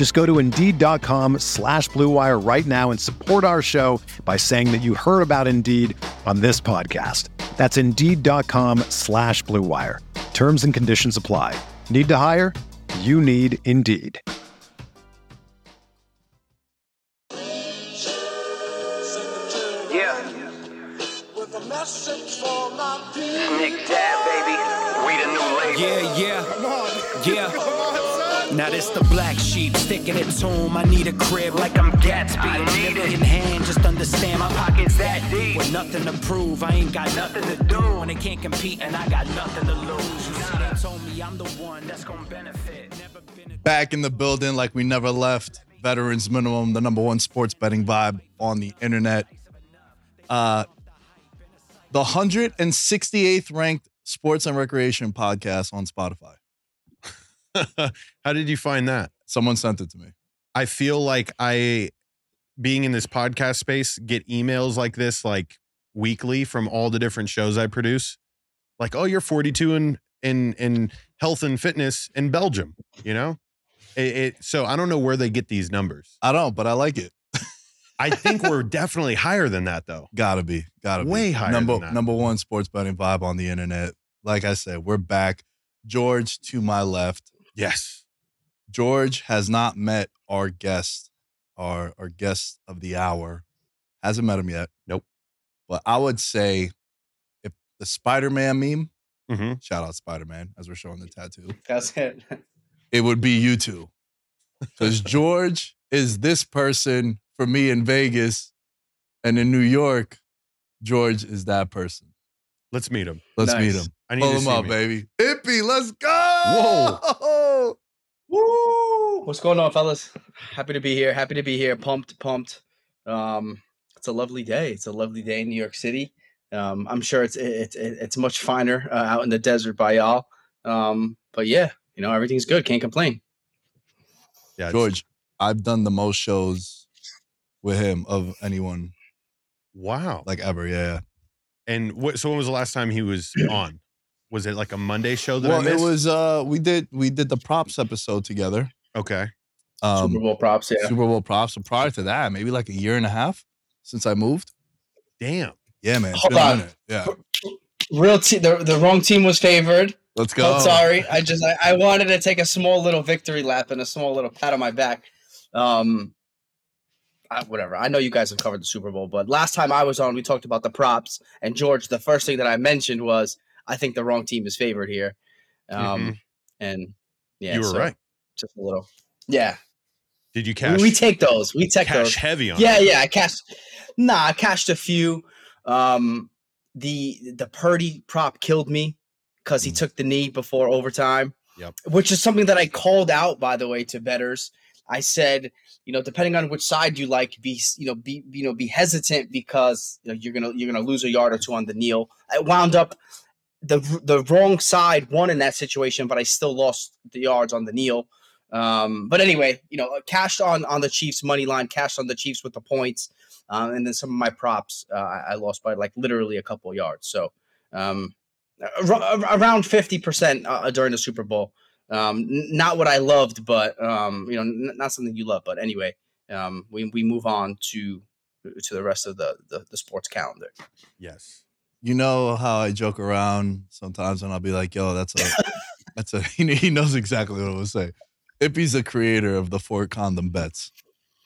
Just go to Indeed.com slash BlueWire right now and support our show by saying that you heard about Indeed on this podcast. That's Indeed.com slash BlueWire. Terms and conditions apply. Need to hire? You need Indeed. Yeah. Nick Dad, baby. We the new label. Yeah, yeah, yeah. Now this the black sheep sticking it to 'em. I need a crib like I'm Gatsby. I need it. in hand, just understand my pockets that deep. With nothing to prove, I ain't got nothing to do. When they can't compete and I got nothing to lose. You see, they told me I'm the one that's gonna benefit. Never been a back in the building like we never left. Veterans Minimum, the number one sports betting vibe on the internet. Uh, the 168th ranked sports and recreation podcast on Spotify. How did you find that? Someone sent it to me. I feel like I, being in this podcast space, get emails like this like weekly from all the different shows I produce. Like, oh, you're 42 in in in health and fitness in Belgium. You know, it, it. So I don't know where they get these numbers. I don't, but I like it. I think we're definitely higher than that, though. Gotta be, gotta be. Way higher Number than that. number one sports betting vibe on the internet. Like I said, we're back. George to my left. Yes. George has not met our guest, our our guest of the hour. Hasn't met him yet. Nope. But I would say if the Spider-Man meme, hmm shout out Spider-Man as we're showing the tattoo, That's it. it would be you two. Because George is this person for me in Vegas and in New York, George is that person. Let's meet him. Let's Nice. meet him. I need Pull him up, me. baby. Hippie, let's go. Whoa. Woo! What's going on, fellas? Happy to be here. Happy to be here. Pumped, pumped. Um, it's a lovely day. It's a lovely day in New York City. Um, I'm sure it's it's it's much finer uh, out in the desert by y'all. Um, but yeah, you know everything's good. Can't complain. Yeah, George, I've done the most shows with him of anyone Wow. like ever. Yeah. And what? So when was the last time he was on? Was it like a Monday show that I Well, it was uh we did we did the props episode together. okay. Um Super Bowl props. Yeah. Super Bowl props. So prior to that, maybe like a year and a half since I moved. Damn. Yeah, man. Hold on. Yeah. Real te- the the wrong team was favored. Let's go. I'm sorry. I just I, I wanted to take a small little victory lap and a small little pat on my back. Um, I, whatever. I know you guys have covered the Super Bowl, but last time I was on, we talked about the props. And George, the first thing that I mentioned was I think the wrong team is favored here. Um, and yeah, you were so right. Just a little. Yeah, Did you cash? we take those. We take cash those. heavy on. Yeah, it. yeah. I cashed. Nah, I cashed a few. Um, the the Purdy prop killed me because he Mm. took the knee before overtime. Yep. Which is something that I called out, by the way, to betters. I said, you know, depending on which side you like, be you know, be you know, be hesitant because you know, you're gonna you're gonna lose a yard or two on the kneel. I wound up the the wrong side won in that situation, but I still lost the yards on the kneel. Um, but anyway, you know, cashed on on the Chiefs money line, cashed on the Chiefs with the points, um, and then some of my props uh, I, lost by like literally a couple yards. So um, ar- ar- around fifty percent uh, during the Super Bowl. Um, not what I loved, but um, you know, n- not something you love. But anyway, um, we we move on to to the rest of the the, the sports calendar. Yes. You know how I joke around sometimes and I'll be like, yo, that's a that's a he, knows exactly what I would say. Impy's the creator of the four condom bets.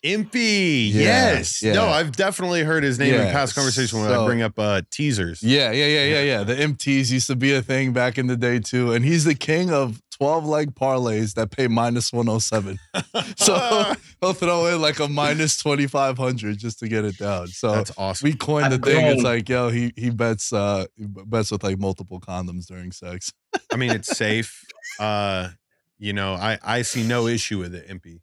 Impy. Yeah, yes. yeah. No, I've definitely heard his name in past conversation when I bring up uh, teasers. Yeah, yeah, yeah, yeah, yeah. The MTs used to be a thing back in the day too, and he's the king of twelve leg parlays that pay minus one hundred seven. So he'll throw in like a minus twenty five hundred just to get it down. So That's awesome. we coined the I've thing. It's like, yo, he he bets uh he bets with like multiple condoms during sex. I mean, it's safe. Uh, you know, I I see no issue with it, Impy.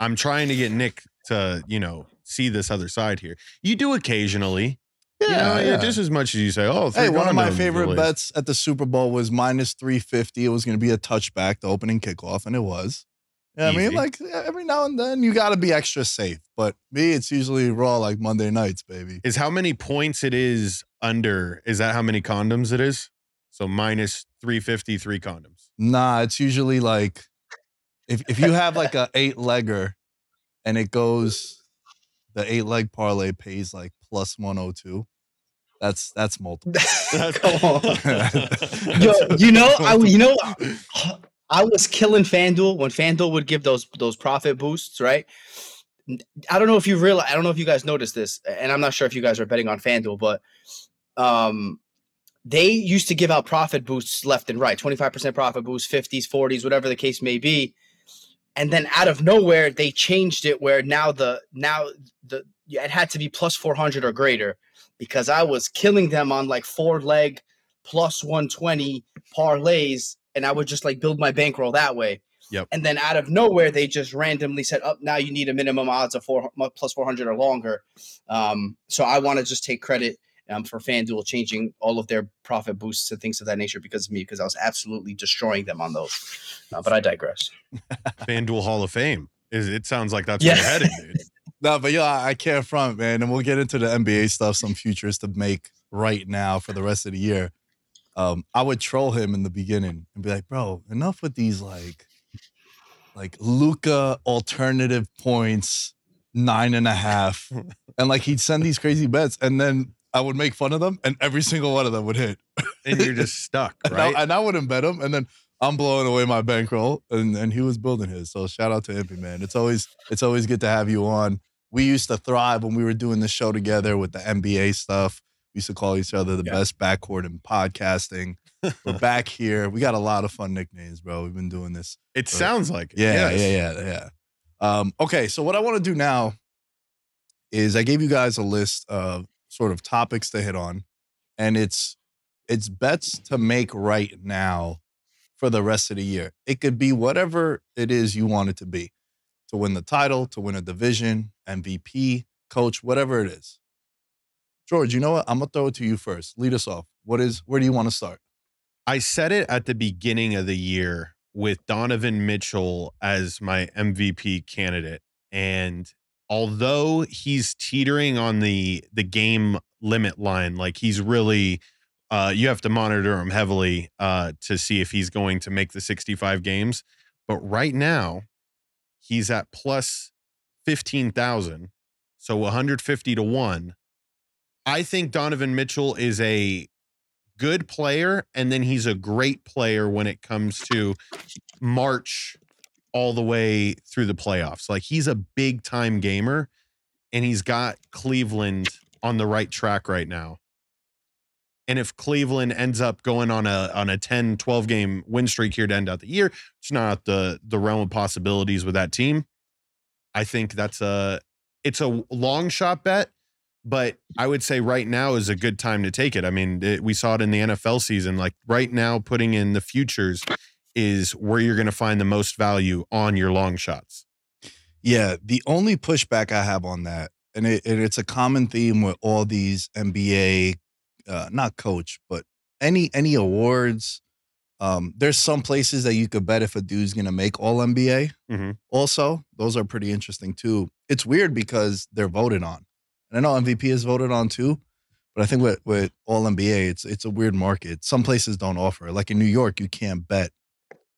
I'm trying to get Nick to, you know, see this other side here. You do occasionally. You know, yeah, just as much as you say, oh, Hey, one of my favorite released. bets at the Super Bowl was minus 350. It was going to be a touchback, the opening kickoff, and it was. Yeah, I mean, like every now and then you got to be extra safe. But me, it's usually raw like Monday nights, baby. Is how many points it is under? Is that how many condoms it is? So minus 350, three condoms. Nah, it's usually like if if you have like a eight legger and it goes, the eight leg parlay pays like plus 102. That's that's multiple. Come on. Yo, you know, I you know, I was killing FanDuel when FanDuel would give those those profit boosts, right? I don't know if you realize. I don't know if you guys noticed this, and I'm not sure if you guys are betting on FanDuel, but um, they used to give out profit boosts left and right, 25% profit boost, 50s, 40s, whatever the case may be. And then out of nowhere, they changed it where now the now the it had to be plus 400 or greater because I was killing them on like four leg plus 120 parlays, and I would just like build my bankroll that way. Yep. And then out of nowhere, they just randomly said, "Up now, you need a minimum odds of four plus 400 or longer." Um, so I want to just take credit um, for FanDuel changing all of their profit boosts and things of that nature because of me, because I was absolutely destroying them on those. Uh, but I digress. FanDuel Hall of Fame. Is it sounds like that's Yeah. where you're headed, dude. No, but yo, I I can't front, man. And we'll get into the NBA stuff, some futures to make right now for the rest of the year. Um, I would troll him in the beginning and be like, bro, enough with these like like Luka alternative points, nine and a half. and like he'd send these crazy bets, and then I would make fun of them, and every single one of them would hit. And you're just stuck, And I- right? And I, wouldn't bet him, and then I'm blowing away my bankroll, and and he was building his. So shout out to Impy, man. It's always it's always good to have you on. We used to thrive when we were doing the show together with the NBA stuff. We used to call each other the Yeah. best backcourt in podcasting. We're back here. We got a lot of fun nicknames, bro. We've been doing this. it sounds like it. Yeah, yes. yeah, yeah, yeah. Um, okay, so what I want to do now is I gave you guys a list of sort of topics to hit on, and it's it's bets to make right now for the rest of the year. It could be whatever it is you want it to be. To win the title, to win a division, MVP, coach, whatever it is. George, you know what? I'm gonna throw it to you first. Lead us off. What is where do you want to start? I said it at the beginning of the year with Donovan Mitchell as my MVP candidate. And although he's teetering on the the game limit line, like he's really uh you have to monitor him heavily uh to see if he's going to make the 65 games. But right now, he's at plus 15,000. So 150 to 1. I think Donovan Mitchell is a good player and then he's a great player when it comes to March all the way through the playoffs. Like he's a big time gamer and he's got Cleveland on the right track right now. And if Cleveland ends up going on a on a 10 12 game win streak here to end out the year, it's not the the realm of possibilities with that team. I think that's a it's a long shot bet, but I would say right now is a good time to take it. I mean, it, we saw it in the NFL season. Like right now, putting in the futures is where you're going to find the most value on your long shots. Yeah, the only pushback I have on that, and, it, and it's a common theme with all these NBA, uh, not coach, but any any awards. Um, there's some places that you could bet if a dude's gonna make All NBA. Mhm. Also, those are pretty interesting too. It's weird because they're voted on, and I know MVP is voted on too. But I think with with All NBA, it's it's a weird market. Some places don't offer. Like in New York, you can't bet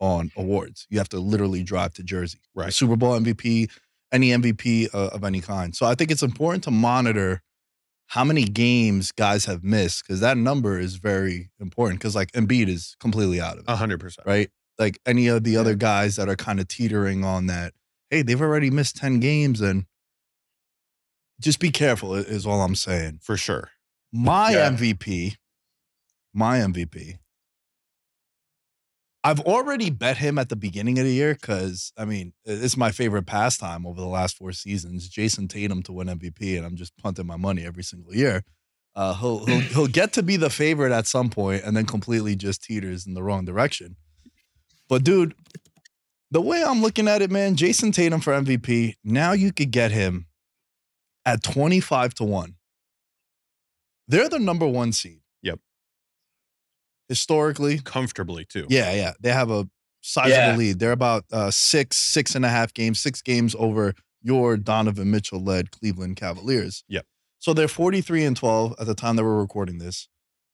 on awards. You have to literally drive to Jersey. Right. Super Bowl MVP, any MVP uh, of any kind. So I think it's important to monitor how many games guys have missed because that number is very important. Because like Embiid is completely out of it, A hundred percent. right? Like any of the other guys that are kind of teetering on that. Hey, they've already missed ten games, and just be careful, is all I'm saying. for sure. My Yeah. MVP, my MVP. I've already bet him at the beginning of the year because I mean it's my favorite pastime over the last four seasons. Jayson Tatum to win MVP, and I'm just punting my money every single year. Uh, he'll he'll he'll get to be the favorite at some point, and then completely just teeters in the wrong direction. But dude, the way I'm looking at it, man, Jayson Tatum for MVP. Now you could get him at 25 to one. They're the number one seed. Historically, Comfortably too. yeah, yeah. They have a sizable Yeah. lead. They're about uh, six, six and a half games, six games over your Donovan Mitchell led Cleveland Cavaliers. Yep. So they're 43 and 12 at the time that we're recording this.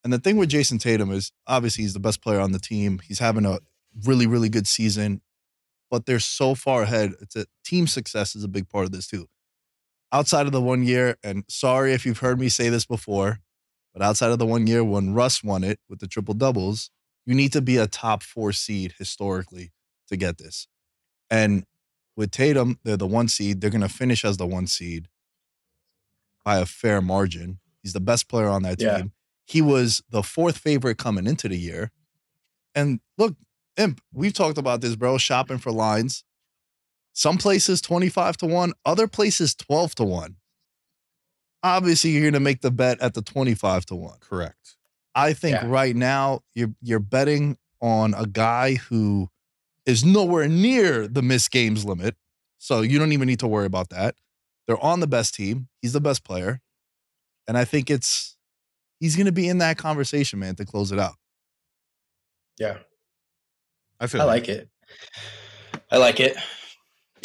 And the thing with Jayson Tatum is obviously he's the best player on the team. He's having a really, really good season, but they're so far ahead. It's a team success is a big part of this too. Outside of the one year, and sorry if you've heard me say this before, but outside of the one year when Russ won it with the triple doubles, you need to be a top four seed historically to get this. And with Tatum, they're the one seed. They're going to finish as the one seed by a fair margin. He's the best player on that Yeah. team. He was the fourth favorite coming into the year. And look, Imp, we've talked about this, bro, shopping for lines. Some places 25 to 1, other places 12 to 1. Obviously, you're going to make the bet at the 25 to 1. Correct. I think Yeah. right now you're you're betting on a guy who is nowhere near the missed games limit. So you don't even need to worry about that. They're on the best team. He's the best player. And I think it's he's gonna be in that conversation, man, to close it out. Yeah. I feel I like it. I like it.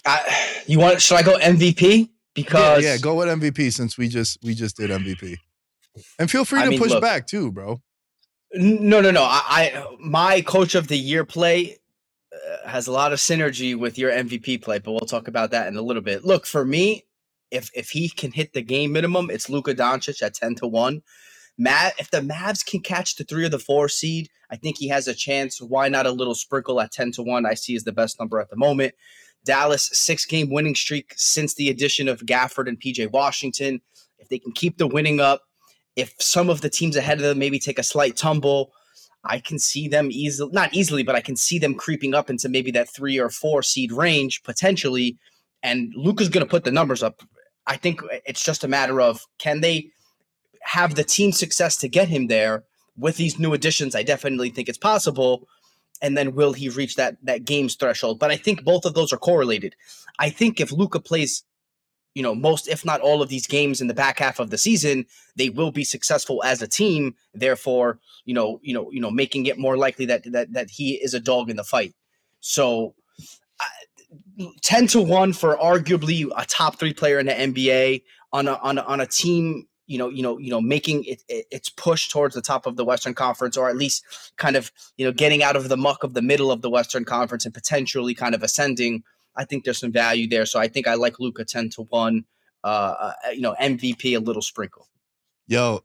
I, you want? Should I go MVP? Yeah, Because yeah, go with MVP since we just we just did MVP. And feel free I to mean, push look. back too, bro. No, no, no. I, I my coach of the year play uh, has a lot of synergy with your MVP play, but we'll talk about that in a little bit. Look, for me, if if he can hit the game minimum, it's Luka Doncic at ten to one. Matt, if the Mavs can catch the three or the four seed, I think he has a chance. Why not a little sprinkle at ten to one? I see is the best number at the moment. Dallas six game winning streak since the addition of Gafford and PJ Washington. If they can keep the winning up, if some of the teams ahead of them maybe take a slight tumble, I can see them easily, not easily, but I can see them creeping up into maybe that three or four seed range potentially. And Luka's going to put the numbers up. I think it's just a matter of can they have the team success to get him there with these new additions? I definitely think it's possible. And then will he reach that that game's threshold? But I think both of those are correlated. I think if Luka plays, you know, most if not all of these games in the back half of the season, they will be successful as a team. Therefore, you know, you know, you know, making it more likely that that that he is a dog in the fight. So, I- ten to one for arguably a top three player in the NBA on a on a, on a team. You know, you know, you know, making it, it its push towards the top of the Western Conference, or at least kind of you know getting out of the muck of the middle of the Western Conference and potentially kind of ascending. I think there's some value there. So I think I like Luka ten to one. Uh, uh, you know, MVP a little sprinkle. Yo,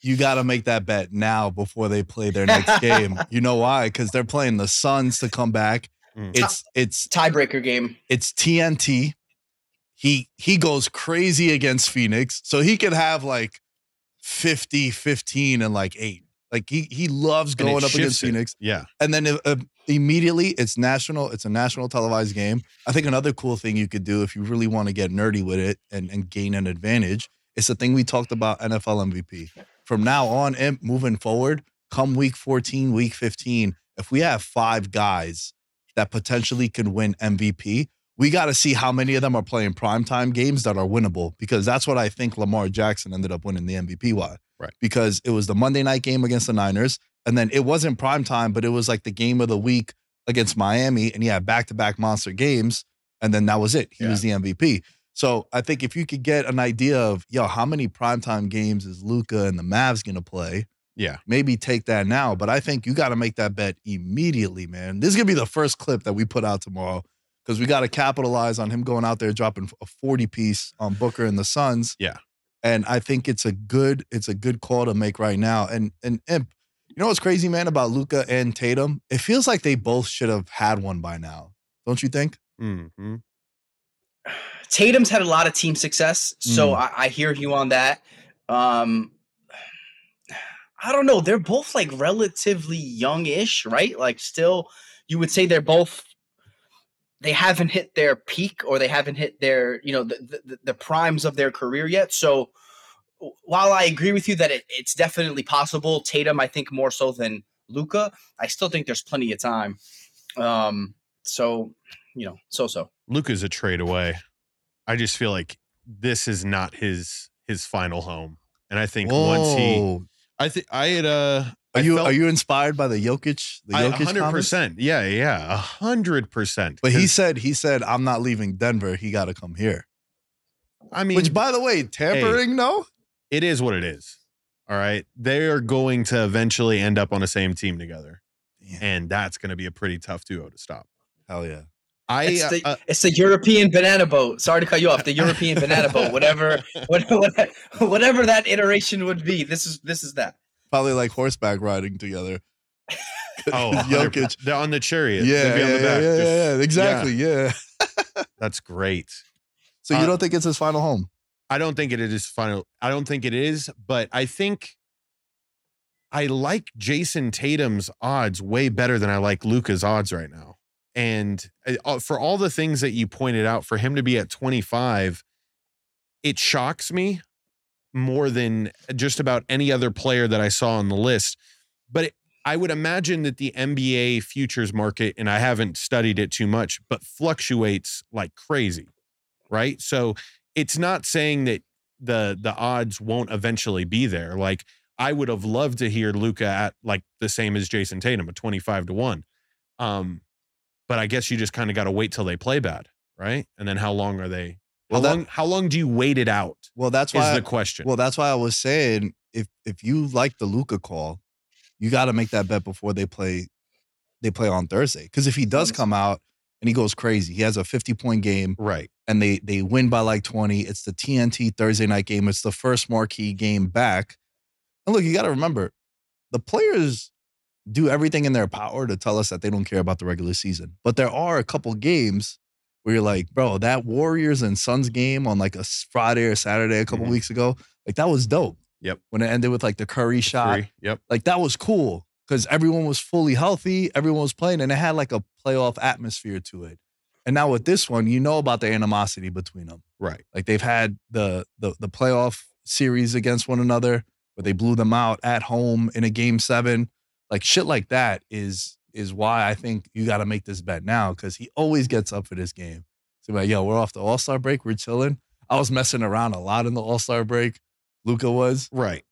you got to make that bet now before they play their next game. You know why? Because they're playing the Suns to come back. Mm. It's it's Tiebreaker game. it's TNT. He he goes crazy against Phoenix, so he could have like 50, 15, and like eight. Like he he loves going up against it. Phoenix, Yeah. and then uh, immediately it's national. It's a national televised game. I think another cool thing you could do if you really want to get nerdy with it and and gain an advantage. It's the thing we talked about NFL MVP. From now on, and moving forward, come week 14, week 15, if we have five guys that potentially could win MVP, we got to see how many of them are playing primetime games that are winnable because that's what I think Lamar Jackson ended up winning the MVP. Why? Right. Because it was the Monday night game against the Niners, and then it wasn't primetime, but it was like the game of the week against Miami, and he had back to back monster games, and then that was it. He was the MVP. So I think if you could get an idea of, yo, how many primetime games is Luka and the Mavs going to play? Yeah. maybe take that now. But I think you got to make that bet immediately, man. This is gonna be the first clip that we put out tomorrow because we got to capitalize on him going out there dropping a forty piece on Booker and the Suns. Yeah. and I think it's a good it's a good call to make right now. And and Imp, you know what's crazy, man, about Luka and Tatum? It feels like they both should have had one by now. Don't you think? Mm-hmm. Tatum's had a lot of team success, so Mm. I, I hear you on that. Um, I don't know. They're both like relatively youngish, right? Like, still, you would say they're both. They haven't hit their peak, or they haven't hit their, you know, the the, the primes of their career yet. So, while I agree with you that it, it's definitely possible, Tatum, I think more so than Luka, I still think there's plenty of time. Um, so, you know, so so. Luka's a trade away. I just feel like this is not his his final home. And I think once he I think I had uh Are I you felt- are you inspired by the Jokic? The I- Jokic hundred percent. Yeah, yeah. A hundred percent. But he said he said I'm not leaving Denver. He got to come here. I mean Which, by the way, tampering? No. it is what it is. All right. They are going to eventually end up on the same team together. Damn. And that's gonna be a pretty tough duo to stop. Hell yeah. I It's the, uh, it's the European banana boat. Sorry to cut you off. The European banana boat. Whatever, whatever, whatever that iteration would be. This is this is that. Probably like horseback riding together. oh Jokic. They're on the chariot. Yeah, be yeah, on the yeah, back. yeah, yeah, exactly. Yeah. That's great. So you Uh, don't think it's his final home? I don't think it is final. I don't think it is, but I think I like Jayson Tatum's odds way better than I like Luka's odds right now. And uh, uh, for all the things that you pointed out, for him to be at 25, it shocks me more than just about any other player that I saw on the list. But it, I would imagine that the NBA futures market, and I haven't studied it too much, but fluctuates like crazy, right? So it's not saying that the the odds won't eventually be there. Like I would have loved to hear Luka at like the same as Jayson Tatum, a 25 to 1. Um, but I guess you just kind of got to wait till they play bad, right? And then how long are they? How Well, that- long how long do you wait it out? Well, that's Is why. the question. well, that's why I was saying if if you like the Luka call, you got to make that bet before they play. They play on Thursday because if he does come out and he goes crazy, he has a 50 point game right. and they they win by like 20. It's the TNT Thursday night game. It's the first marquee game back. And look, you got to remember, the players do everything in their power to tell us that they don't care about the regular season. But there are a couple games where you're like, bro, that Warriors and Suns game on like a Friday or Saturday a couple Mhm. weeks ago, like that was dope. Yep. When it ended with like the Curry shot, Three. Yep. like that was cool because everyone was fully healthy, everyone was playing, and it had like a playoff atmosphere to it. And now with this one, you know about the animosity between them. Right. Like they've had the the the playoff series against one another, where they blew them out at home in a game seven. Like shit like that is is why I think you got to make this bet now because he always gets up for this game. So like, yo, we're off the All Star break, we're chilling. I was messing around a lot in the All Star break. Luka was. Right.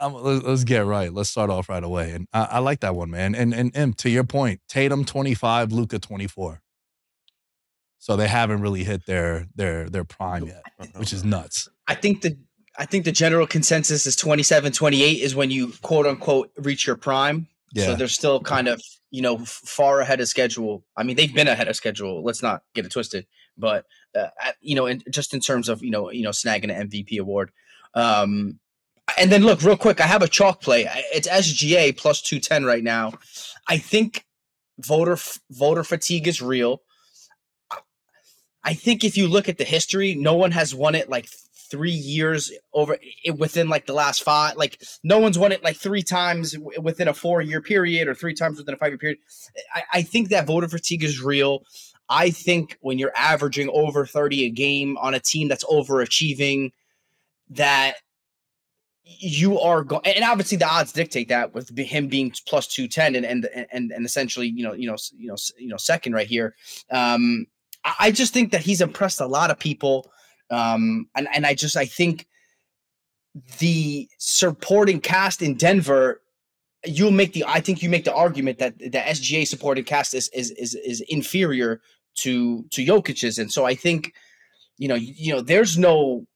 Um, let's, let's get right. Let's start off right away. And I, I like that one, man. And and and to your point, Tatum twenty five, Luka twenty four. So they haven't really hit their their their prime yet, which is nuts. I think the I think the general consensus is 27, 28 is when you quote unquote reach your prime. Yeah. So they're still kind of, you know, far ahead of schedule. I mean, they've been ahead of schedule. Let's not get it twisted. But uh, you know, just in terms of you know, you know, snagging an MVP award. Um, and then look, real quick, I have a chalk play. It's SGA plus two ten right now. I think voter voter fatigue is real. I think if you look at the history, no one has won it like three years over it within like the last five. Like no one's won it like three times within a four year period or three times within a five year period. I, I think that voter fatigue is real. I think when you're averaging over 30 a game on a team that's overachieving, that you are going and obviously the odds dictate that with him being plus 210 and and and, and essentially you know you know you know you know second right here um I just think that he's impressed a lot of people. Um, and, and I just I think the supporting cast in Denver, you'll make the I think you make the argument that the SGA supporting cast is is is, is inferior to to Jokic's. And so I think, you know, you, you know, there's no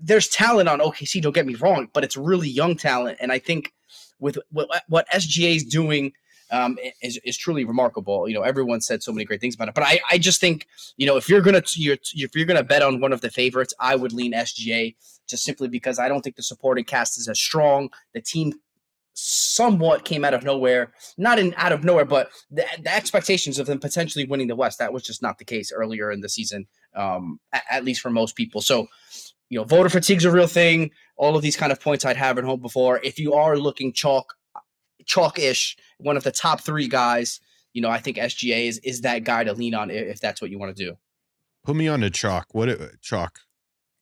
there's talent on OKC, don't get me wrong, but it's really young talent. And I think with what, what SGA is doing um, is, is truly remarkable. You know, everyone said so many great things about it, but I, I just think, you know, if you're gonna if you're gonna bet on one of the favorites, I would lean SGA just simply because I don't think the supporting cast is as strong. The team somewhat came out of nowhere. Not in out of nowhere, but the, the expectations of them potentially winning the West that was just not the case earlier in the season, um, at, at least for most people. So, you know, voter fatigue's a real thing. All of these kind of points I'd have at home before. If you are looking chalk, chalk-ish, one of the top three guys, you know, I think SGA is is that guy to lean on if that's what you want to do. Put me on to chalk. What it, chalk?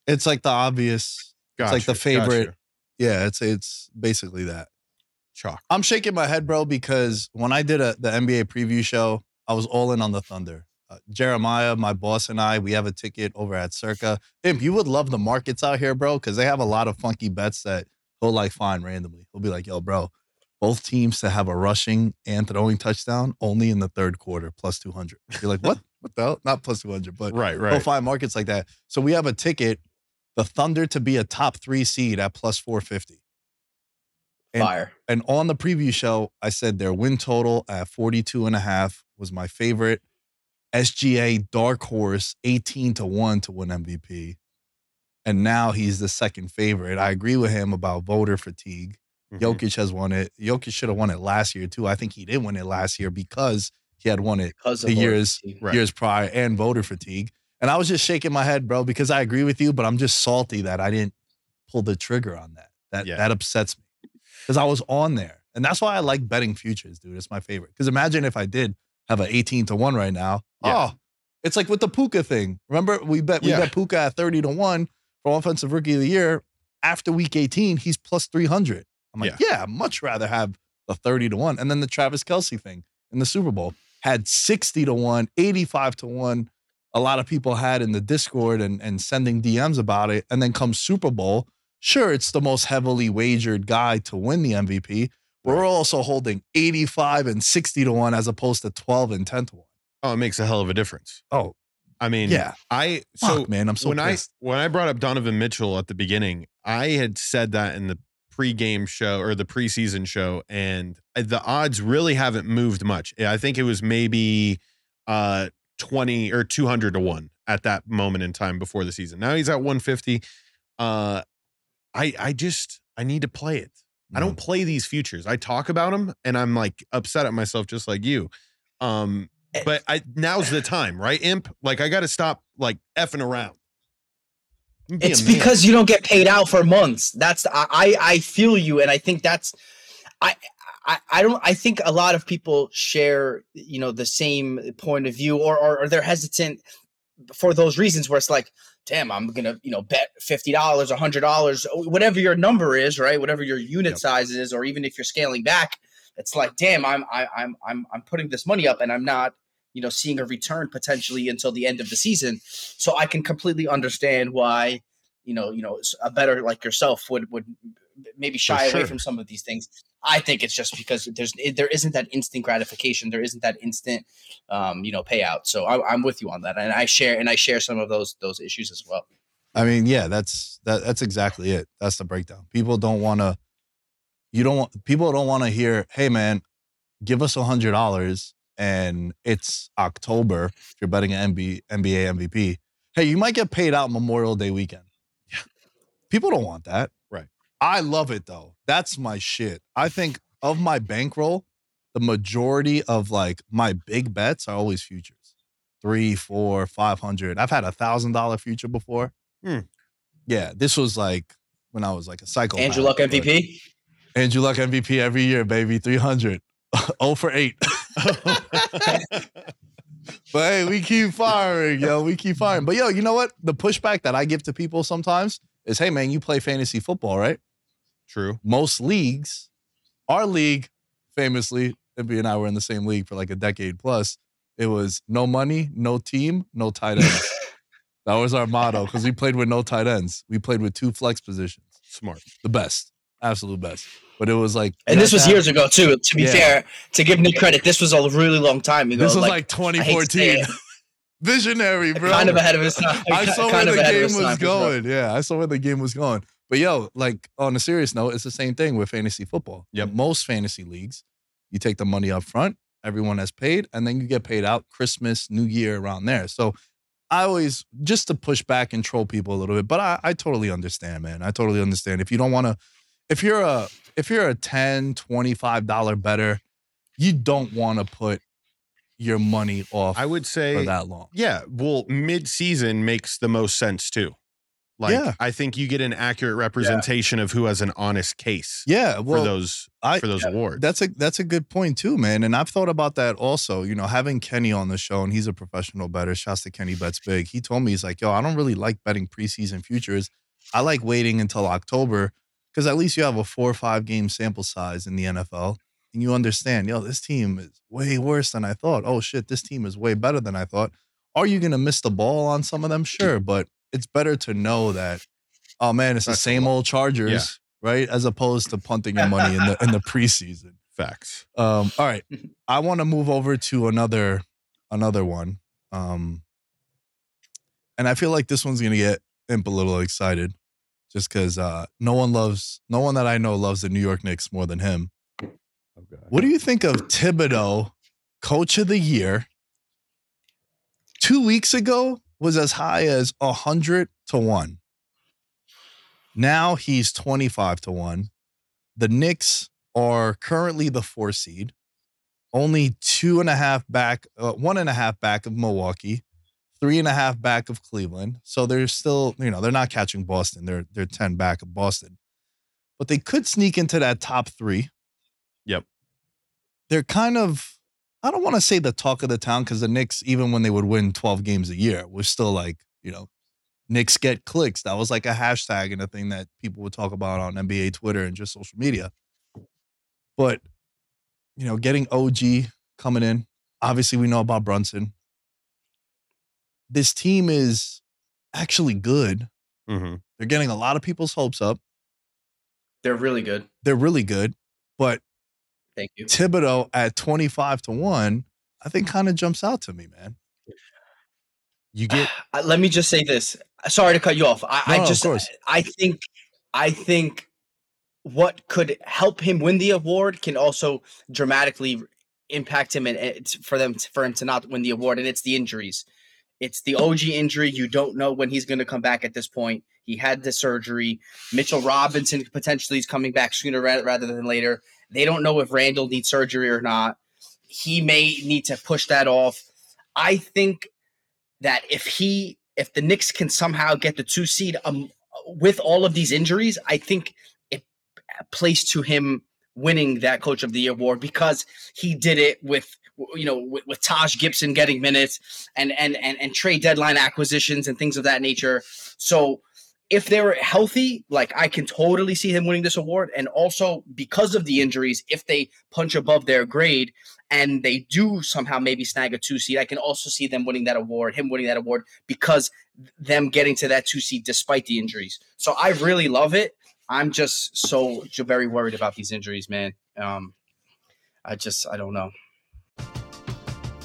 It's like the obvious. Gotcha, like the favorite- gotcha. Yeah, it's it's basically that. chalk. I'm shaking my head, bro, because when I did a, the NBA preview show, I was all in on the Thunder. Uh, Jeremiah, my boss, and I, we have a ticket over at Circa. Imp, you would love the markets out here, bro, because they have a lot of funky bets that he'll like find randomly. He'll be like, yo, bro, both teams to have a rushing and throwing touchdown only in the third quarter, plus 200. You're like, what? What the hell? Not plus 200, but Right, he'll right. find markets like that. So we have a ticket, the Thunder to be a top three seed at plus 450. And- Fire. and on the preview show, I said their win total at 42 and a half was my favorite. SGA dark horse 18 to 1 to win MVP. And now he's the second favorite. I agree with him about voter fatigue. Mhm. Jokic has won it. Jokic should have won it last year too. I think he did win it last year because he had won it Because of the years. Right. years prior and voter fatigue. And I was just shaking my head, bro, because I agree with you, but I'm just salty that I didn't pull the trigger on that. That Yeah. that upsets me. Because I was on there. And that's why I like betting futures, dude. It's my favorite. Because imagine if I did have an 18 to 1 right now. Yeah. Oh, it's like with the Puka thing. Remember, we bet we Yeah. bet Puka at 30 to 1 for offensive rookie of the year. After week 18, he's plus 300. I'm like, yeah, I'd much rather have the 30 to 1. And then the Travis Kelce thing in the Super Bowl had 60 to 1, 85 to 1. A lot of people had in the Discord and, and sending DMs about it. And then comes Super Bowl. Sure, it's the most heavily wagered guy to win the MVP. We're also holding 85 and 60 to 1 as opposed to 12 and 10 to 1. Oh, it makes a hell of a difference. Oh, I mean, yeah. I So, so man, I'm so when pissed. I when I brought up Donovan Mitchell at the beginning, I had said that in the pregame show or the preseason show, and uh, the odds really haven't moved much. I think it was maybe uh 20 or 200 to 1 at that moment in time before the season. Now he's at 150. Uh I I just I need to play it. I don't play these futures. I talk about them and I'm like upset at myself just like you. Um Eh. but I now's the time, right? Imp, like I got to stop like effing around. Be It's because you don't get paid out for months. That's I I feel you, and I think that's I. I, I don't I think a lot of people share you know the same point of view or, or or they're hesitant for those reasons where it's like damn I'm gonna you know bet fifty dollars a hundred dollars whatever your number is right whatever your unit Yep. size is or even if you're scaling back it's like damn I'm I, I'm I'm I'm putting this money up and I'm not you know seeing a return potentially until the end of the season so I can completely understand why you know you know a better like yourself would would maybe shy away from some of these things I think it's just because there's there isn't that instant gratification. There isn't that instant, um, you know, payout. So I, I'm with you on that, and I share and I share some of those those issues as well. I mean, yeah, that's that, that's exactly it. That's the breakdown. People don't want to. You don't want people don't want to hear, "Hey, man, give us a hundred dollars and it's October. If you're betting an NBA, NBA MVP, hey, you might get paid out Memorial Day weekend. Yeah, people don't want that. Right. I love it though. That's my shit. I think of my bankroll, the majority of like my big bets are always futures. Three, four, five hundred. I've had a thousand dollar future before. Hmm. Yeah, this was like when I was like a psycho. Andrew Luck MVP. Andrew Luck MVP every year, baby. 300. 0 for 8. but hey, we keep firing, yo. We keep firing. But yo, you know what? The pushback that I give to people sometimes is hey, man, you play fantasy football, right? True. Most leagues, our league, famously, Impy and I were in the same league for like a decade plus. It was no money, no team, no tight ends. that was our motto because we played with no tight ends. We played with two flex positions. Smart. The best, absolute best. But it was like, And this was years ago too. To be Yeah. fair, to give Nick credit, this was a really long time ago. This was like, I hate to say 2014. Visionary, bro. kind of ahead of his time. I saw where kind the game was time, for sure. going. Yeah, I saw where the game was going. But yo, like on a serious note, it's the same thing with fantasy football. Yeah, mm. Most fantasy leagues, you take the money up front, everyone has paid, and then you get paid out Christmas, New Year, around there. So I always just to push back and troll people a little bit, but I, I totally understand, man. I totally understand. If you don't want to, if you're a if you're a 10 25 dollar better you don't want to put your money off I would say for that long Yeah, well, mid-season makes the most sense too. Like Yeah. I think you get an accurate representation of who has an honest case yeah for those I- for those awards. that's a that's a good point too man and i've thought about that also you know having kenny on the show and he's a professional better shouts to kenny bets big he told me he's like yo i don't really like betting preseason futures i like waiting until october because at least you have a four or five game sample size in the nfl and you understand yo this team is way worse than i thought oh shit this team is way better than i thought are you gonna miss the ball on some of them sure but it's better to know that oh man it's the That's a same old chargers right as opposed to punting your money in the in the preseason Facts. um, all right. I want to move over to another another one. Um, and I feel like this one's gonna get Imp a little excited just because uh no one loves no one that I know loves the New York Knicks more than him. What do you think of Thibodeau, coach of the year? Two weeks ago was as high as a hundred to one. Now he's 25 to one. The Knicks are currently the four seed, only two and a half back, uh, one and a half back of Milwaukee, three and a half back of Cleveland. So they're still, you know, they're not catching Boston. They're they're 10 back of Boston. But they could sneak into that top three. Yep. They're kind of, I don't want to say the talk of the town because the Knicks, even when they would win 12 games a year, was still like, you know, Knicks get clicks. That was like a hashtag and a thing that people would talk about on NBA Twitter and just social media. But, you know, getting OG coming in, obviously we know about Brunson. This team is actually good. hmm They're getting a lot of people's hopes up. They're really good. They're really good. But Thank you. Thibodeau at 25 to 1, I think kind of jumps out to me, man. You get Uh, let me just say this. Sorry to cut you off. I, No, I no, of just, course. I think, I think, what could help him win the award can also dramatically impact him, and it's for them for him to not win the award. And it's the injuries. It's the OG injury. You don't know when he's going to come back at this point. He had the surgery. Mitchell Robinson potentially is coming back sooner rather than later. They don't know if Randle needs surgery or not. He may need to push that off. I think that if he if the Knicks can somehow get the two seed um, with all of these injuries, I think it plays to him winning that coach of the year award because he did it with you know with, with Taj Gibson getting minutes and, and and and trade deadline acquisitions and things of that nature. So if they were healthy, like I can totally see him winning this award. And also because of the injuries, if they punch above their grade and they do somehow maybe snag a two seed, I can also see them winning that award, him winning that award because them getting to that two seed despite the injuries. So I really love it. I'm just so very worried about these injuries, man. Um, I just I don't know.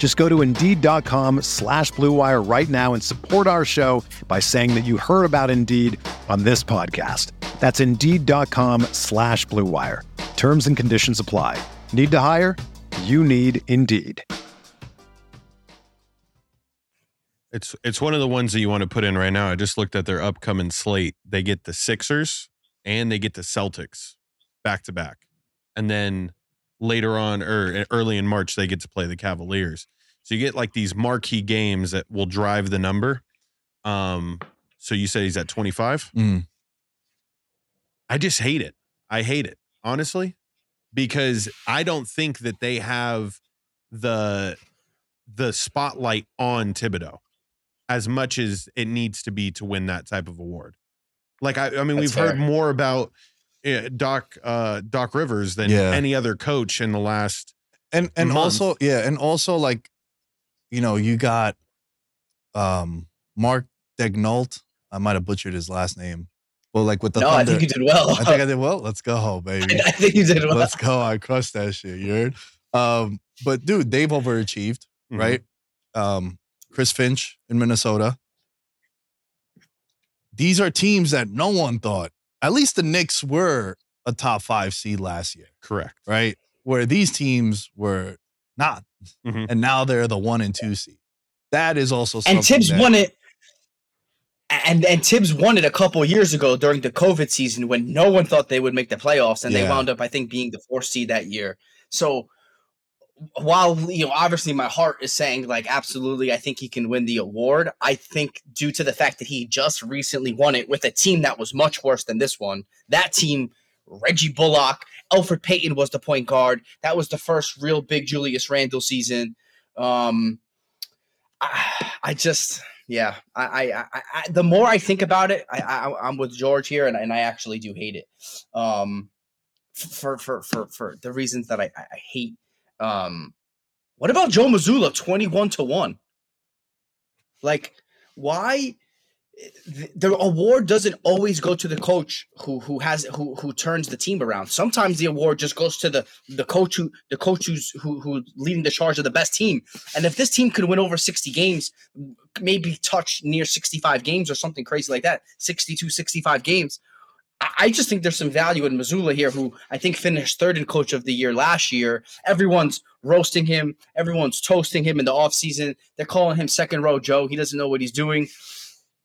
Just go to Indeed.com slash Blue Wire right now and support our show by saying that you heard about Indeed on this podcast. That's Indeed.com slash Blue Wire. Terms and conditions apply. Need to hire? You need Indeed. It's it's one of the ones that you want to put in right now. I just looked at their upcoming slate. They get the Sixers and they get the Celtics back to back. And then later on or early in March they get to play the Cavaliers. So you get like these marquee games that will drive the number. Um so you said he's at 25? Mm. I just hate it. I hate it, honestly, because I don't think that they have the the spotlight on Thibodeau as much as it needs to be to win that type of award. Like I, I mean, That's we've heard more about Doc uh, Doc Rivers than Yeah. any other coach in the last. and and month. also yeah, and also like, you know, you got um Mark Daigneault. I might have butchered his last name, well like with the no, I think you did well. I think I did well. Let's go, baby. I think you did well. Let's go. I crushed that shit. You heard? Um, but dude, they've overachieved, Mhm. right? Um, Chris Finch in Minnesota. These are teams that no one thought. At least the Knicks were a top five seed last year, Correct. right? Where these teams were not, Mhm. and now they're the one and two seed. That is also something and Tibbs that- won it. And and Tibbs won it a couple years ago during the COVID season when no one thought they would make the playoffs, and they wound up, I think, being the fourth seed that year. So while you know, obviously, my heart is saying like, absolutely, I think he can win the award. I think due to the fact that he just recently won it with a team that was much worse than this one. That team, Reggie Bullock, Elfrid Payton was the point guard. That was the first real big Julius Randle season. Um, I, I just yeah I, I, I, I the more I think about it I, I I'm with George here and, and I actually do hate it um for for for for the reasons that I I I hate um what about Joe Mazzulla, 21 to 1 like why the, award doesn't always go to the coach who who has who who turns the team around. Sometimes the award just goes to the the coach who the coach who's who who leading the charge of the best team. And if this team could win over 60 games, maybe touch near 65 games or something crazy like that, 62 65 games. I just think there's some value in Mazzulla here, who I think finished third in coach of the year last year. Everyone's roasting him, everyone's toasting him in the offseason. They're calling him second row Joe. He doesn't know what he's doing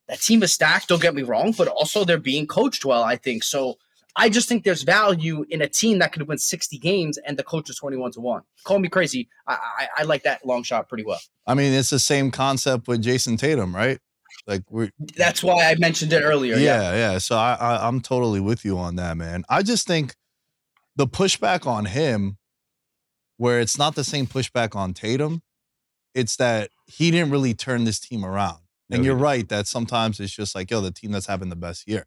that team is stacked, don't get me wrong, but also they're being coached well, I think. So I just think there's value in a team that could win 60 games and the coach is 21 to 1. Call me crazy. I, I, I like that long shot pretty well. I mean, it's the same concept with Jayson Tatum, right? Like we're That's why I mentioned it earlier. Yeah. yeah, yeah. So I, I I'm totally with you on that, man. I just think the pushback on him, where it's not the same pushback on Tatum, it's that he didn't really turn this team around. And he you're right that sometimes it's just like, yo, the team that's having the best year.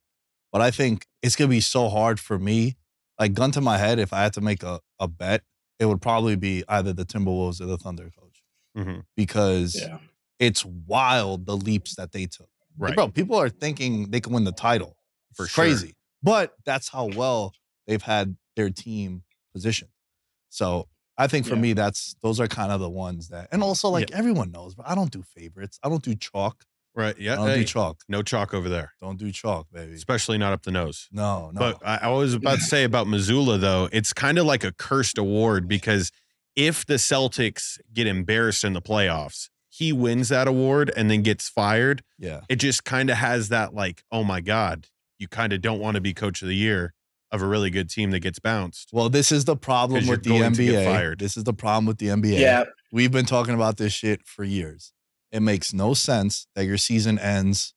But I think it's gonna be so hard for me. Like gun to my head, if I had to make a, a bet, it would probably be either the Timberwolves or the Thunder coach. Mhm. Because Yeah. It's wild the leaps that they took. Like, Right. bro, people are thinking they can win the title. For It's sure. crazy. But that's how well they've had their team positioned. So I think for Yeah. me, that's those are kind of the ones that, and also like everyone knows, but I don't do favorites. I don't do chalk. Right. I Yeah. don't hey, do chalk. no chalk over there, Don't do chalk, baby. especially not up the nose. No, no. But I, I was about to say about Mazzulla, though, it's kind of like a cursed award because if the Celtics get embarrassed in the playoffs, he wins that award and then gets fired. yeah. It just kind of has that, like, oh my God, you kind of don't want to be coach of the year of a really good team that gets bounced. Well, this is the problem with the you're going to get NBA. fired. This is the problem with the NBA. Yeah. We've been talking about this shit for years. It makes no sense that your season ends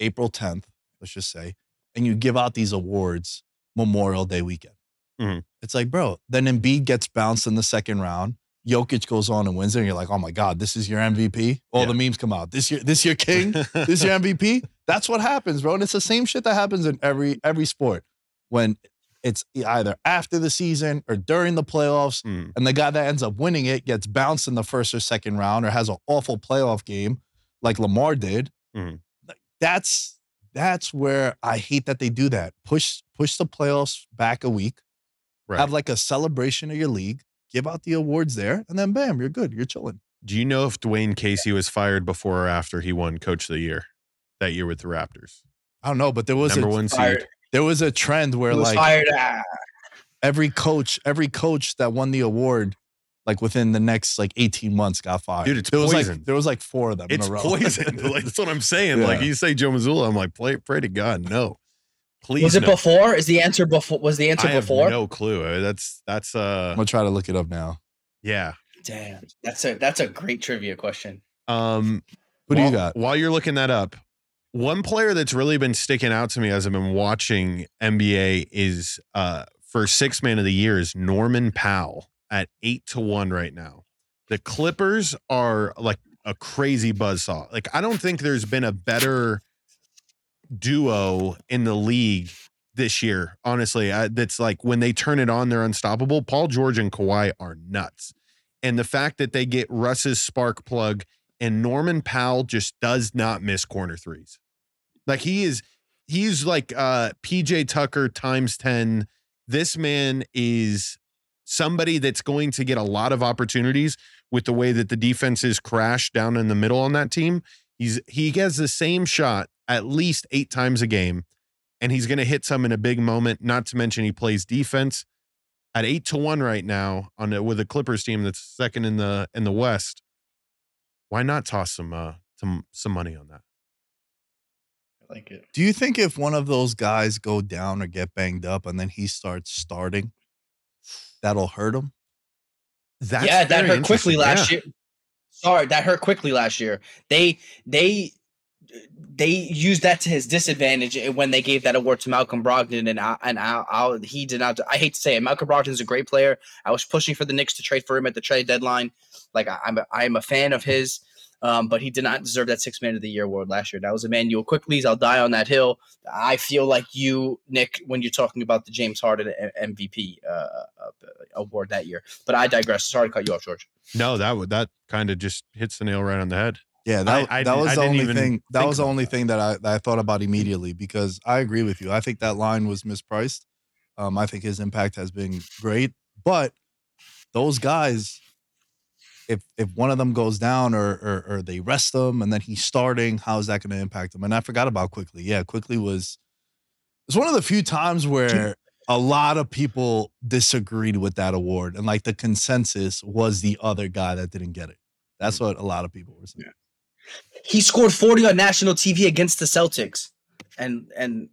April 10th, let's just say, and you give out these awards Memorial Day weekend. Mhm. It's like, bro, then Embiid gets bounced in the second round. Jokic goes on and wins it, and you're like, oh my God, this is your MVP. All Yeah. the memes come out. This year, this year king, this your MVP. That's what happens, bro. And it's the same shit that happens in every every sport when it's either after the season or during the playoffs Hmm. and the guy that ends up winning it gets bounced in the first or second round or has an awful playoff game like Lamar did. Like, That's that's where I hate that they do that. Push push the playoffs back a week. Right. Have like a celebration of your league. Give out the awards there, and then bam, you're good. You're chilling. Do you know if Dwane Casey was fired before or after he won coach of the year that year with the Raptors? I don't know, but there was Number a one seed. There was a trend where like fired. Ah, every coach, every coach that won the award, like within the next like 18 months got fired. Dude, it's there was like there was like four of them It's in a row. poison. like, that's what I'm saying. Yeah. Like you say Joe Mazzulla, I'm like, pray, pray to God, no. Please. was it no. before? Is the answer before? Was the answer I have before? no clue. Uh, That's that's uh I'm gonna try to look it up now. yeah. Damn, that's a that's a great trivia question. Um what do you got? While you're looking that up, one player that's really been sticking out to me as I've been watching NBA is uh for six man of the year is Norman Powell at eight to one right now. The Clippers are like a crazy buzzsaw. Like I don't think there's been a better duo in the league this year. Honestly, I, that's like when they turn it on, they're unstoppable. Paul George and Kawhi are nuts, and the fact that they get Russ's spark plug and Norman Powell just does not miss corner threes. Like he is, he's like uh PJ Tucker times ten. This man is somebody that's going to get a lot of opportunities with the way that the defenses crash down in the middle on that team. He's he has the same shot at least eight times a game, and he's going to hit some in a big moment. Not to mention he plays defense at eight to one right now on a, with a Clippers team that's second in the in the West. Why not toss some uh some some money on that? I like it. Do you think if one of those guys go down or get banged up and then he starts starting, that'll hurt him? That's yeah, that hurt Quickley last Yeah. year. Sorry, that hurt Quickley last year. They they they used that to his disadvantage when they gave that award to Malcolm Brogdon, and I, and I, I, he did not. I hate to say it, Malcolm Brogdon's a great player. I was pushing for the Knicks to trade for him at the trade deadline. Like I, I'm a, I'm a fan of his, um, but he did not deserve that Six Man of the Year award last year. That was Immanuel Quickley's. I'll die on that hill. I feel like you, Nick, when you're talking about the James Harden MVP uh, uh, award that year. But I digress. Sorry to cut you off, George. No, that would that kind of just hits the nail right on the head. Yeah, that, I- I that was the only thing. That was the only that. thing that I, that I thought about immediately because I agree with you. I think that line was mispriced. Um, I think his impact has been great, but those guys, if if one of them goes down or or, or they rest them and then he's starting, how is that going to impact him? And I forgot about Quickley. Yeah, Quickley was. It's one of the few times where a lot of people disagreed with that award, and like the consensus was the other guy that didn't get it. That's what a lot of people were saying. He scored 40 on national TV against the Celtics. And and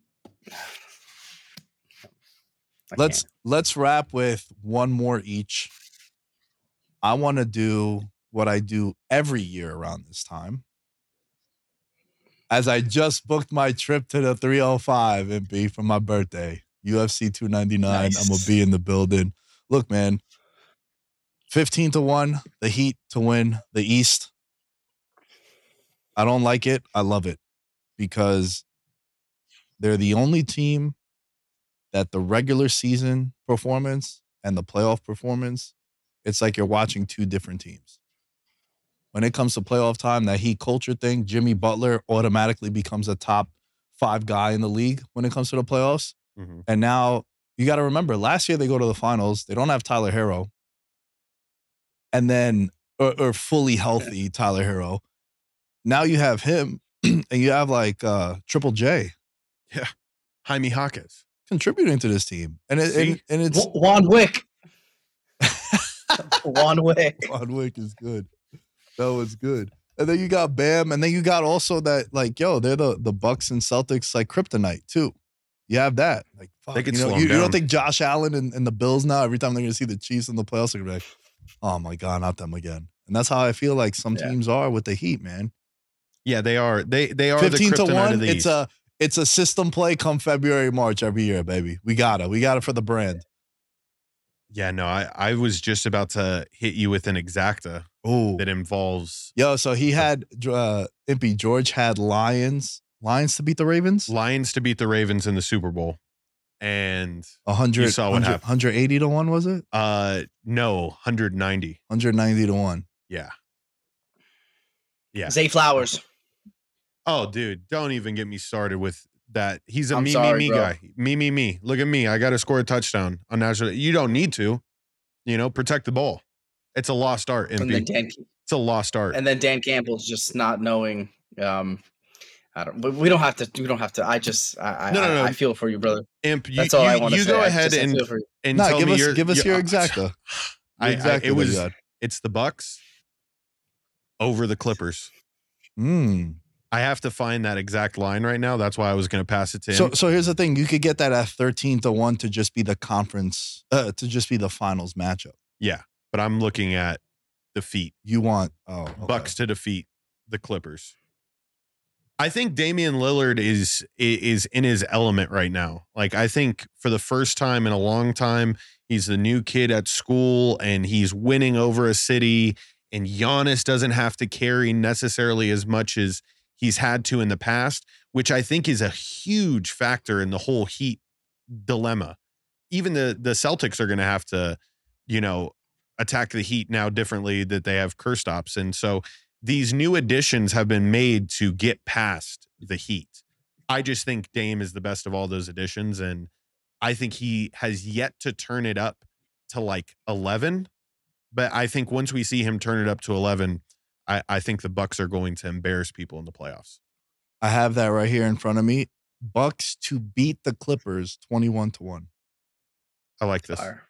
I let's can't. let's wrap with one more each. I want to do what I do every year around this time. As I just booked my trip to the 305 MP for my birthday, UFC 299. I'm gonna be in the building. Look, man, 15 to 1, the Heat to win the East. I don't like it. I love it because they're the only team that the regular season performance and the playoff performance, it's like you're watching two different teams. When it comes to playoff time, that Heat culture thing, Jimmy Butler automatically becomes a top five guy in the league when it comes to the playoffs. Mhm. And now you got to remember, last year they go to the finals. They don't have Tyler Herro, and then or, or fully healthy Tyler Herro. Now you have him, and you have like uh, Triple J Yeah. Jaime Hawkins. contributing to this team, and it, and, and it's Wa- Juan Wick. Juan Wick. Juan Wick is good. That was good. And then you got Bam, and then you got also that like, yo, they're the the Bucks and Celtics like kryptonite too. You have that. Like, fuck, could you know, slow you, 'em you don't think Josh Allen and, and the Bills now, every time they're gonna see the Chiefs in the playoffs, they're gonna be like, oh my God, not them again. And that's how I feel like some Yeah. teams are with the Heat, man. Yeah, they are. They they are 15 the to 1, of the it's East. a it's a system play come February, March every year, baby. We got it. We got it for the brand. yeah, no, I I was just about to hit you with an exacta Oh, that involves yo, so he had uh Impy George had Lions, Lions to beat the Ravens. Lions to beat the Ravens in the Super Bowl, and 100, You saw what 100 happened. 180 to 1 was it uh no, 190. 190 to 1 Yeah. Yeah. Zay Flowers. Oh, dude, don't even get me started with that. He's a I'm me, sorry, me, me bro. guy. Me, me, me. Look at me. I got to score a touchdown on national. You don't need to, you know, protect the ball. It's a lost art. And then Dan It's a lost art. and then Dan Campbell's just not knowing um I don't but we don't have to we don't have to I just I I, No, no, no. I, I feel for you, brother. Imp, you, That's all I want to you say. go I ahead just- and, you. and no tell give me us your, give us your your- exacta I, Your I, it was it's the Bucks over the Clippers. Mm. I have to find that exact line right now. That's why I was going to pass it to him. so so here's the thing you could get that at 13 to 1 to just be the conference uh to just be the finals matchup yeah, but I'm looking at defeat you want oh okay. Bucks to defeat the Clippers. I think Damian Lillard is is in his element right now. Like I think for the first time in a long time, he's the new kid at school and he's winning over a city and Giannis doesn't have to carry necessarily as much as he's had to in the past, which I think is a huge factor in the whole Heat dilemma. Even the the Celtics are going to have to, you know, attack the Heat now differently that they have Kristaps, and so these new additions have been made to get past the Heat. I just think Dame is the best of all those additions, and I think he has yet to turn it up to like eleven. But I think once we see him turn it up to eleven, I, I think the Bucks are going to embarrass people in the playoffs. I have that right here in front of me. Bucks to beat the Clippers 21 to 1. I like this. Fire.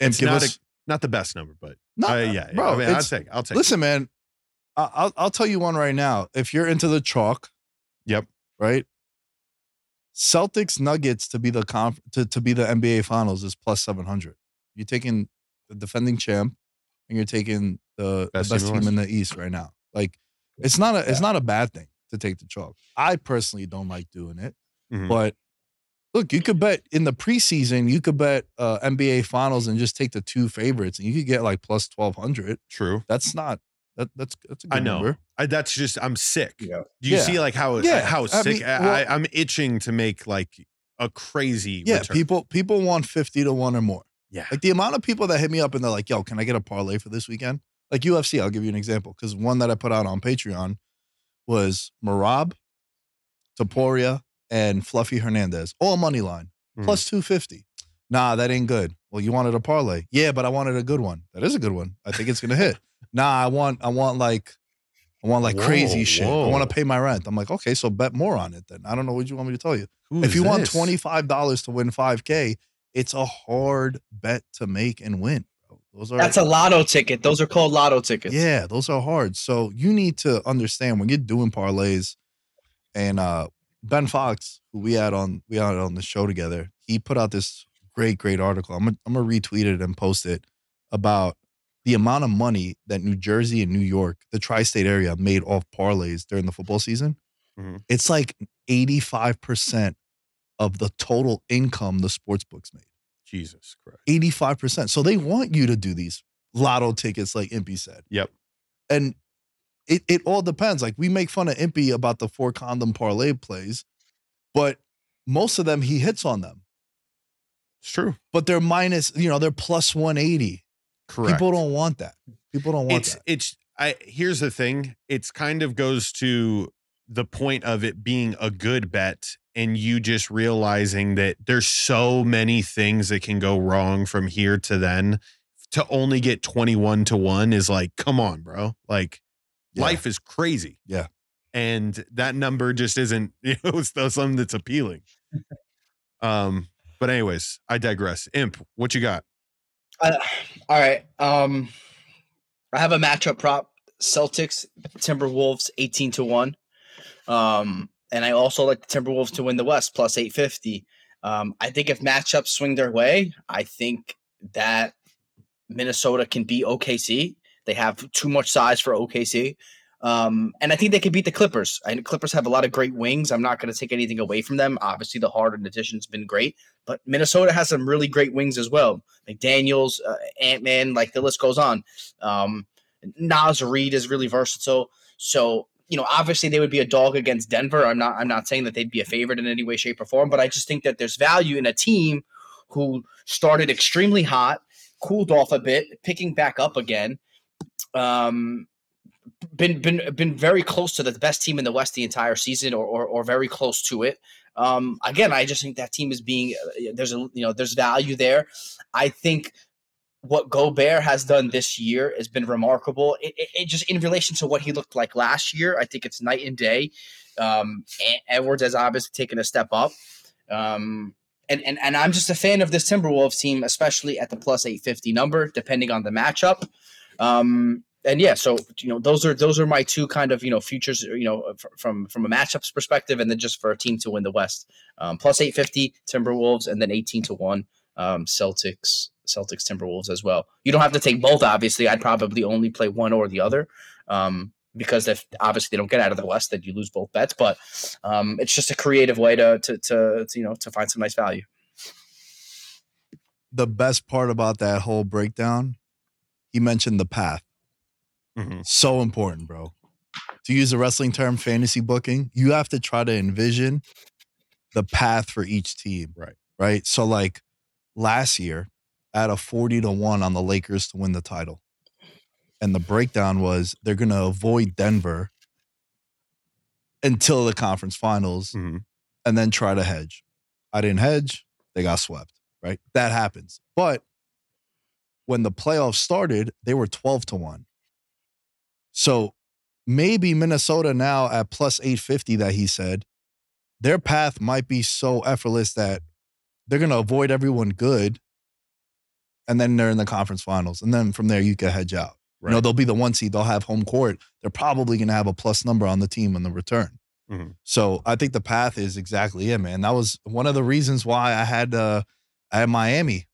And It's give not us a, not the best number, but No, uh, yeah, yeah. bro, I mean, I'll take. I'll take. Listen, man, I- I'll I'll tell you one right now. If you're into the chalk, Yep. right? Celtics Nuggets to be the conf- to, to be the NBA Finals is plus seven hundred. You're taking the defending champ, and you're taking the Best the best team in team the in the East right now. Like it's not a it's not a bad thing to take the chalk. I personally don't like doing it, Mhm. but look, you could bet in the preseason. You could bet uh, NBA Finals and just take the two favorites, and you could get like plus twelve hundred. True. That's not that that's that's a good I know. number. I, that's just I'm sick. Yeah. Do you Yeah. see like how Yeah, how I sick mean, I, well- I, I'm itching to make like a crazy Yeah, return. people people want fifty to one or more. Yeah. Like the amount of people that hit me up and they're like, "Yo, can I get a parlay for this weekend?" Like UFC, I'll give you an example because one that I put out on Patreon was Merab, Topuria, and Fluffy Hernandez, all money line Mhm. plus two fifty. Nah, that ain't good. Well, you wanted a parlay, yeah, but I wanted a good one. That is a good one. I think it's gonna hit. nah, I want I want like I want like crazy Whoa, shit. I want to pay my rent. I'm like, okay, so bet more on it then. I don't know what you want me to tell you Who if you want $25 to win 5k it's a hard bet to make and win. Those are That's a lotto ticket. Those are called lotto tickets. yeah those are hard so you need to understand when you're doing parlays and uh ben fox who we had on we had on the show together he put out this great great article i'm gonna, I'm gonna retweet it and post it about the amount of money that new jersey and new york the tri-state area made off parlays during the football season Mhm. it's like 85% of the total income the sports books made. Jesus Christ. 85%. So they want you to do these lotto tickets, like Impy said. Yep. And it, it all depends. Like we make fun of Impy about the four condom parlay plays, but most of them he hits on them. It's true. But they're minus, you know, they're plus 180. Correct. People don't want that. People don't want it's that. it's I here's the thing. It's kind of goes to the point of it being a good bet and you just realizing that there's so many things that can go wrong from here to then to only get 21 to 1 is like come on bro like Yeah. life is crazy Yeah. and that number just isn't you know it's still something that's appealing um but anyways i digress imp what you got Uh, all right. Um, I have a matchup prop: Celtics Timberwolves eighteen to one. Um, and I also like the Timberwolves to win the West plus eight fifty. Um, I think if matchups swing their way, I think that Minnesota can beat OKC. They have too much size for OKC. Um, and I think they can beat the Clippers. Know Clippers have a lot of great wings. I'm not going to take anything away from them. Obviously, the Harden addition's been great, but Minnesota has some really great wings as well. McDaniels, uh, Ant Man, like the list goes on. Um, Naz Reid is really versatile. So you know, obviously they would be a dog against Denver. I'm not. I'm not saying that they'd be a favorite in any way, shape, or form. But I just think that there's value in a team who started extremely hot, cooled off a bit, picking back up again. Um, been been been very close to the best team in the West the entire season, or or, or very close to it. Um, again, I just think that team is being uh, there's a you know there's value there. I think what Gobert has done this year has been remarkable. It, it, it just in relation to what he looked like last year, I think it's night and day. Um, Edwards has obviously taken a step up. Um, and, and and I'm just a fan of this Timberwolves team, especially at the plus 850 number, depending on the matchup. Um, and yeah, so you know those are those are my two kind of you know futures you know from from a matchups perspective, and then just for a team to win the West, um, plus 850 Timberwolves, and then 18 to one um, Celtics Celtics Timberwolves as well. You don't have to take both. Obviously, I'd probably only play one or the other. Um, because if obviously they don't get out of the West, then you lose both bets. But um, it's just a creative way to, to to to you know to find some nice value. the best part about that whole breakdown, he mentioned the path. Mhm. So important, bro. To use a wrestling term, fantasy booking, you have to try to envision the path for each team. Right. Right. So, like last year, had a 40 to 1 on the Lakers to win the title. And the breakdown was they're going to avoid Denver until the conference finals Mhm. and then try to hedge. I didn't hedge, they got swept, right? That happens. But when the playoffs started, they were 12 to 1. So maybe Minnesota now at plus 850 that he said, their path might be so effortless that they're going to avoid everyone good and then they're in the conference finals and then from there you can hedge out. You know, they'll be the one seed, they'll have home court. They're probably going to have a plus number on the team in the return. Mhm. So I think the path is exactly it, man. That was one of the reasons why I had uh I had Miami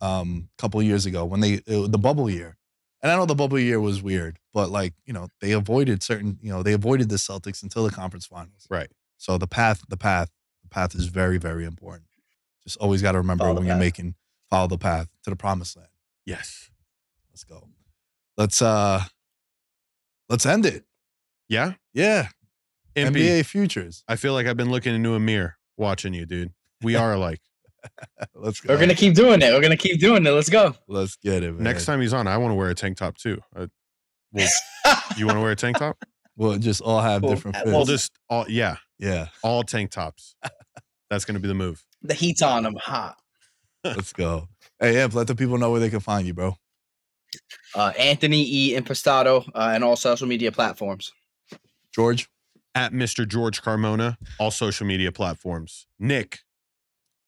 um a couple years ago when they the bubble year. And I know the bubble year was weird, but like, you know, they avoided certain, you know, they avoided the Celtics until the conference finals. Right. So the path, the path, the path is very, very important. Just always got to remember Follow the when you're making follow the path to the promised land. Yes. Let's go. Let's uh let's end it. Yeah. Yeah. MP, NBA futures. I feel like I've been looking into a mirror watching you, dude. We are alike. Let's go. We're gonna keep doing it. We're gonna keep doing it. Let's go. Let's get it, man. Next time he's on, I want to wear a tank top too. Uh, well, you want to wear a tank top? we'll just all have Well, different fits. well, Well, just all yeah, yeah. all tank tops. That's gonna be the move. The heat's on. I'm hot. Let's go. Hey, Amp, let the people know where they can find you, bro. Uh, Anthony E. Impostado uh, and all social media platforms. George At Mr. George Carmona, all social media platforms. Nick,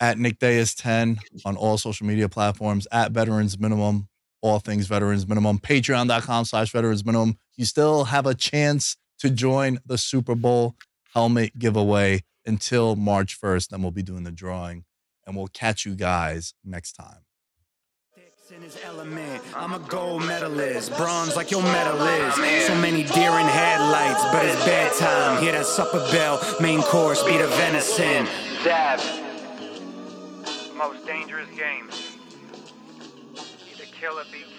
at Nick Dayas 10 on all social media platforms, at Veterans Minimum, all things Veterans Minimum, patreon.com slash Veterans Minimum. You still have a chance to join the Super Bowl helmet giveaway until March 1st. Then we'll be doing the drawing and we'll catch you guys next time. I'm a gold medalist, bronze like your. So many deer in headlights, but it's bedtime. Hear that supper bell, main course, venison. Dab. Most dangerous game. Either kill or be.